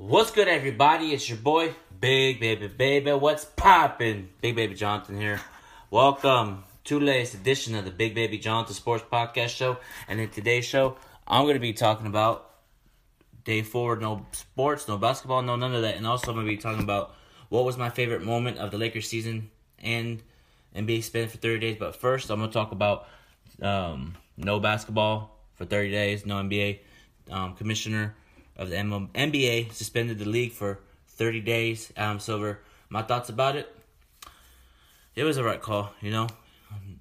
What's good, everybody? It's your boy, Big Baby Baby. What's poppin'? Big Baby Jonathan here. Welcome to latest edition of the Big Baby Jonathan Sports Podcast Show. And in today's show, I'm going to be talking about day four, no sports, no basketball, no none of that. And also, I'm going to be talking about what was my favorite moment of the Lakers season and NBA spent for 30 days. But first, I'm going to talk about um, no basketball for 30 days, no NBA. Um, commissioner of the NBA suspended the league for 30 days. Adam Silver. My thoughts about it? It was a right call. You know,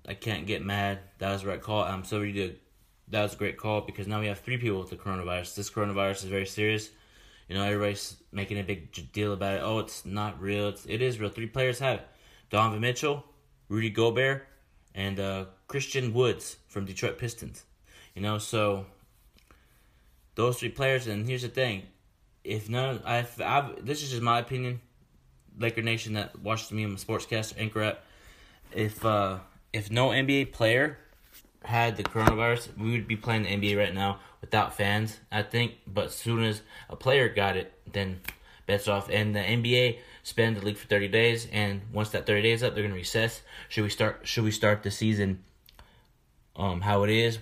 I can't get mad. That was the right call. Adam Silver, you did. That was a great call because now we have three people with the coronavirus. This coronavirus is very serious. You know, everybody's making a big deal about it. Oh, it's not real. It's, it is real. Three players have it. Donovan Mitchell, Rudy Gobert, and uh, Christian Woods from Detroit Pistons. You know, so those three players. And here's the thing: if none, I've, I've this is just my opinion. Laker Nation that watches me, I'm a sportscaster, anchor at. If uh, if no NBA player had the coronavirus, we would be playing the NBA right now without fans. I think, but as soon as a player got it, then bets off. And the NBA spend the league for 30 days, and once that 30 days up, they're gonna recess. Should we start? Should we start the season? Um, how it is,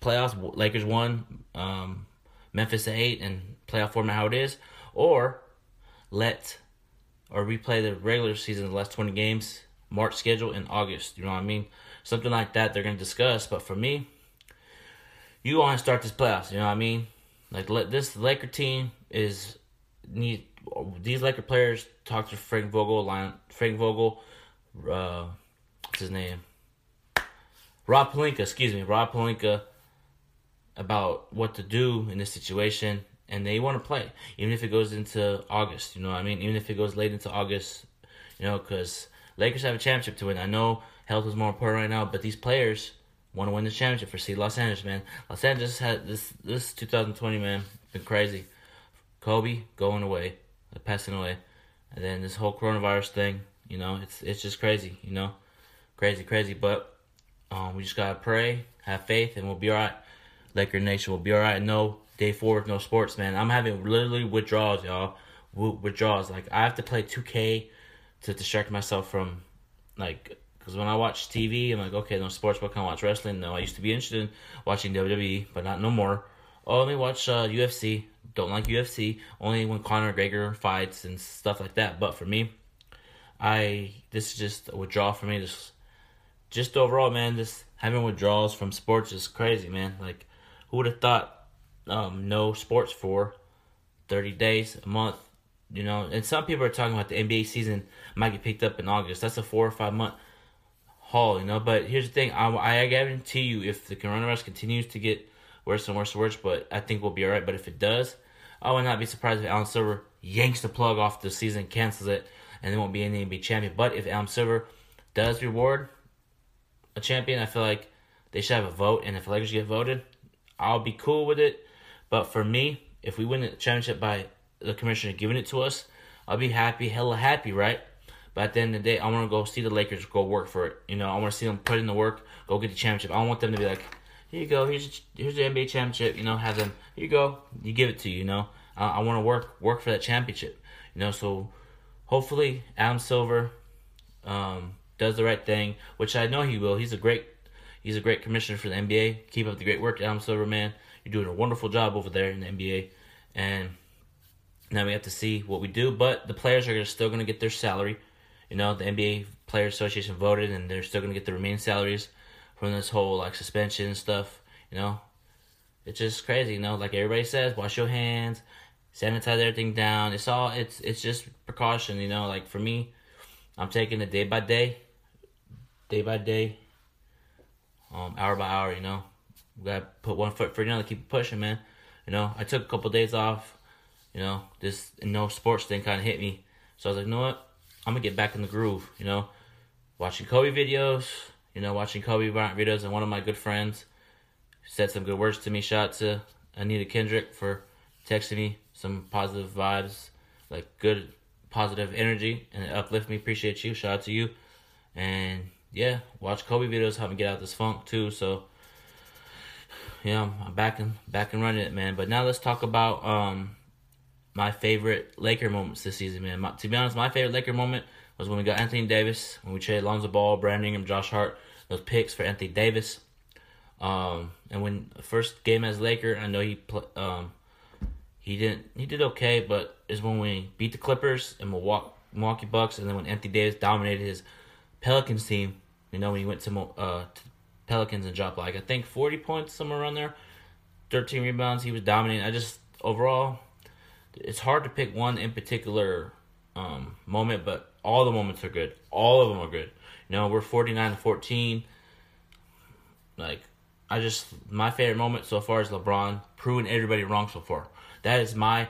playoffs. Lakers won. Um, Memphis at eight and playoff format how it is, or let or replay the regular season, the last twenty games, March schedule in August. You know what I mean? Something like that they're gonna discuss. But for me, you want to start this playoffs. You know what I mean? Like let this Laker team is need these Laker players talk to Frank Vogel, line Frank Vogel, uh, what's his name? Rob Palinka, excuse me, Rob Pelinka about what to do in this situation and they want to play even if it goes into august you know i mean? Even if it goes late into august you know because lakers have a championship to win. I know health is more important right now but these players want to win the championship for see los angeles man. Los angeles had this this 2020 man been crazy. Kobe going away passing away and then this whole coronavirus thing you know it's it's just crazy you know? Crazy crazy but um, we just gotta pray have faith and we'll be all right Laker Nation will be all right. No day four no sports, man. I'm having literally withdrawals, y'all. Withdrawals. Like I have to play 2K to distract myself from like because when I watch TV, I'm like, okay, no sports. What can I watch? Wrestling? No, I used to be interested in watching WWE, but not no more. Oh, let me watch uh, UFC. Don't like UFC. Only when Conor McGregor fights and stuff like that. But for me, I this is just a withdrawal for me. Just just overall, man. Just having withdrawals from sports is crazy, man. Like who would have thought um, no sports for 30 days, a month, you know? And some people are talking about the NBA season might get picked up in August. That's a four or five month haul, you know? But here's the thing I, I guarantee you, if the coronavirus continues to get worse and worse and worse, but I think we'll be all right. But if it does, I would not be surprised if Adam Silver yanks the plug off the season, cancels it, and there won't be any NBA champion. But if Adam Silver does reward a champion, I feel like they should have a vote. And if the Lakers get voted, I'll be cool with it. But for me, if we win the championship by the commissioner giving it to us, I'll be happy, hella happy, right? But at the end of the day, I want to go see the Lakers go work for it. You know, I want to see them put in the work, go get the championship. I don't want them to be like, here you go, here's here's the NBA championship. You know, have them, here you go, you give it to you. You know, I, I want to work work for that championship. You know, so hopefully Adam Silver um, does the right thing, which I know he will. He's a great He's a great commissioner for the NBA. Keep up the great work, Adam Silver, man. You're doing a wonderful job over there in the NBA. And now we have to see what we do. But the players are still going to get their salary. You know, the NBA Players Association voted, and they're still going to get the remaining salaries from this whole like suspension and stuff. You know, it's just crazy. You know, like everybody says, wash your hands, sanitize everything down. It's all it's it's just precaution. You know, like for me, I'm taking it day by day, day by day um, hour by hour. You know, we gotta put one foot for another, keep pushing, man. You know, I took a couple days off. You know, this no sports thing kind of hit me, so I was like, you know what? I'm gonna get back in the groove. You know, watching Kobe videos. You know, watching Kobe Bryant videos, and one of my good friends said some good words to me. Shout out to Anita Kendrick for texting me some positive vibes, like good positive energy, and uplift me. Appreciate you. Shout out to you, and yeah, watch Kobe videos, help me get out this funk too. So yeah, I'm back and back and running it, man. But now let's talk about um my favorite Laker moments this season, man. My, to be honest, my favorite Laker moment was when we got Anthony Davis, when we traded Lonzo Ball, Brandon Ingram, Josh Hart, those picks for Anthony Davis. Um, and when first game as Laker, I know he pl- um, he didn't he did okay, but is when we beat the Clippers and Milwaukee Bucks, and then when Anthony Davis dominated his Pelicans team. You know when he went to uh to Pelicans and dropped like I think forty points somewhere around there, thirteen rebounds. He was dominating. I just overall, it's hard to pick one in particular um, moment, but all the moments are good. All of them are good. You know, we're 49 to 14. Like, I just, my favorite moment so far is LeBron proving everybody wrong so far. That is my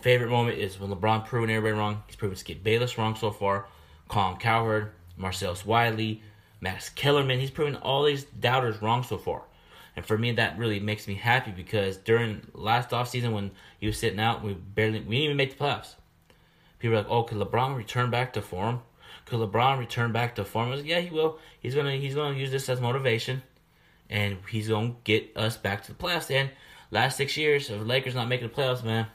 favorite moment is when LeBron proving everybody wrong. He's proven Skip Bayless wrong so far. Colin Cowherd, Marcellus Wiley, Max Kellerman. He's proven all these doubters wrong so far. And for me, that really makes me happy because during last offseason when he was sitting out, we barely, we didn't even make the playoffs. People are like, oh, could LeBron return back to form? Could LeBron return back to form? I was like, yeah, he will. He's gonna he's gonna use this as motivation, and he's gonna get us back to the playoffs. And last six years of Lakers not making the playoffs, man,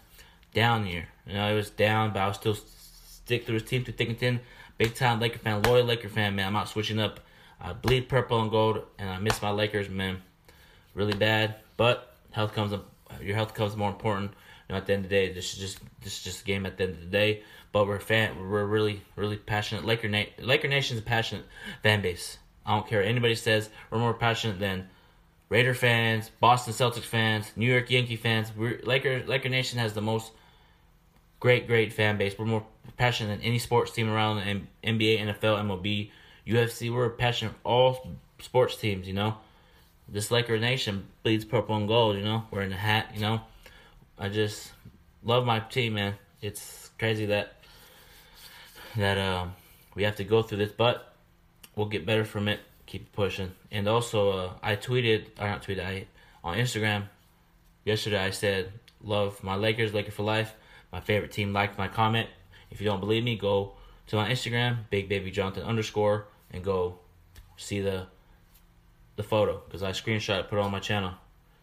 down year. You know, it was down, but I was still stick through his team through thick and thin. Big time Laker fan, loyal Laker fan, man. I'm not switching up. I bleed purple and gold, and I miss my Lakers, man, really bad. But health comes. Your health comes more important. You know, at the end of the day, this is just this is just a game. At the end of the day, but we're fan. We're really really passionate. Laker Na- Laker Nation's a passionate fan base. I don't care what anybody says. We're more passionate than Raider fans, Boston Celtics fans, New York Yankee fans. We're, Laker Laker Nation has the most great great fan base. We're more passionate than any sports team around the NBA, NFL, MLB, UFC. We're passionate all sports teams. You know, this Laker Nation bleeds purple and gold. You know, wearing the hat. You know, I just love my team, man. It's crazy that that um, we have to go through this, but we'll get better from it. Keep pushing. And also, uh, I tweeted, or not tweeted, I on Instagram yesterday. I said, "Love my Lakers, Laker for life." My favorite team liked my comment. If you don't believe me, go to my Instagram, Big Baby Jonathan underscore, and go see the the photo because I screenshot it, put it on my channel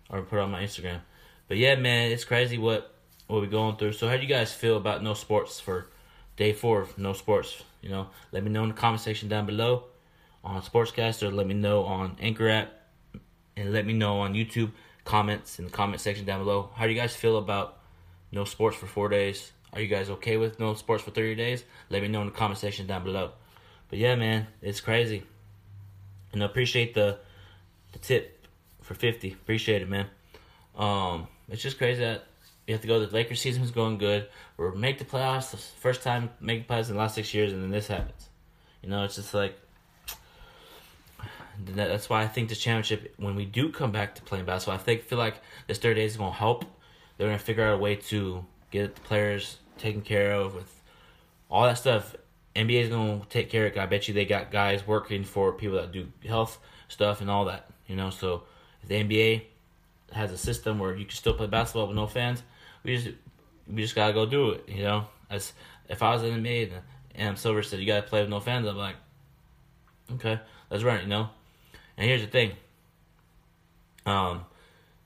or put it on my Instagram. But yeah, man, it's crazy what what we're going through. So how do you guys feel about no sports for day four of no sports? You know, let me know in the comment section down below on Sportscaster. Let me know on Anchor app, and let me know on YouTube comments in the comment section down below. How do you guys feel about no sports for four days? Are you guys okay with no sports for 30 days? Let me know in the comment section down below. But yeah, man, it's crazy. And I appreciate the the tip for 50. Appreciate it, man. Um, it's just crazy that you have to go. The Lakers season is going good. We're make the playoffs. First time the playoffs in the last six years, and then this happens. You know, it's just like that's why I think the championship when we do come back to playing basketball, I think feel like this thirty days is gonna help. They're gonna figure out a way to get the players taken care of with all that stuff. NBA is gonna take care of it. I bet you they got guys working for people that do health stuff and all that. You know, so if the NBA has a system where you can still play basketball with no fans, we just we just gotta go do it. You know, as if I was in the NBA and Adam Silver said you gotta play with no fans, I'm like, okay, let's run it. You know, and here's the thing. Um,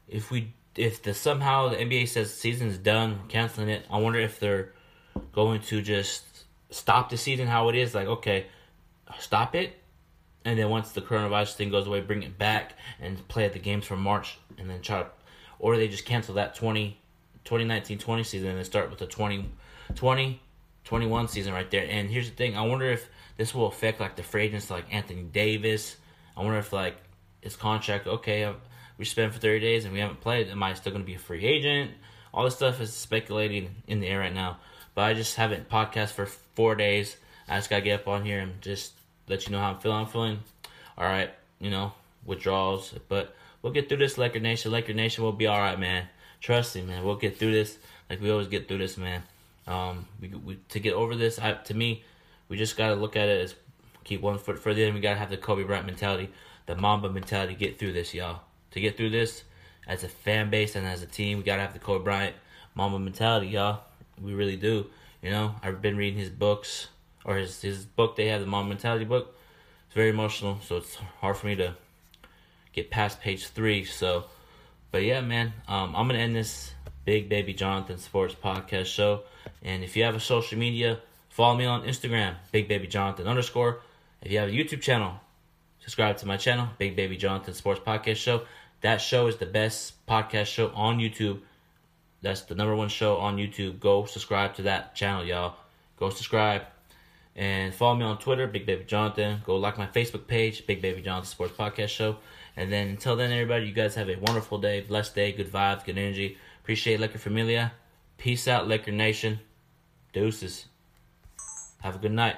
if we if the somehow the NBA says season's done, canceling it, I wonder if they're going to just stop the season how it is. Like, okay, stop it, and then once the coronavirus thing goes away, bring it back and play at the games from March, and then try, to, or they just cancel that 20, 2019-20 season and start with the 20, 20 21 season right there. And here's the thing: I wonder if this will affect like the free agents like Anthony Davis. I wonder if like his contract. Okay, we spent for thirty days and we haven't played. Am I still going to be a free agent? All this stuff is speculating in the air right now. But I just haven't podcast for four days. I just gotta get up on here and just let you know how I'm feeling. I'm feeling all right. You know withdrawals, but we'll get through this. Laker Nation, Laker Nation will be all right, man. Trust me, man. We'll get through this like we always get through this, man. Um, we, we to get over this. I, to me, we just gotta look at it as keep one foot further in. We gotta have the Kobe Bryant mentality, the Mamba mentality. Get through this, y'all. To get through this, as a fan base and as a team, we gotta have the Kobe Bryant mama mentality, y'all. We really do. You know, I've been reading his books or his his book. They have the Mamba mentality book. It's very emotional, so it's hard for me to get past page three. So, but yeah, man, um, I'm gonna end this Big Baby Jonathan Sports Podcast Show. And if you have a social media, follow me on Instagram, Big Baby Jonathan underscore. If you have a YouTube channel, subscribe to my channel, Big Baby Jonathan Sports Podcast Show. That show is the best podcast show on YouTube. That's the number one show on YouTube. Go subscribe to that channel, y'all. Go subscribe. And follow me on Twitter, Big Baby Jonathan. Go like my Facebook page, Big Baby Jonathan Sports Podcast Show. And then until then, everybody, you guys have a wonderful day, blessed day, good vibes, good energy. Appreciate Laker Familia. Peace out, Laker Nation. Deuces. Have a good night.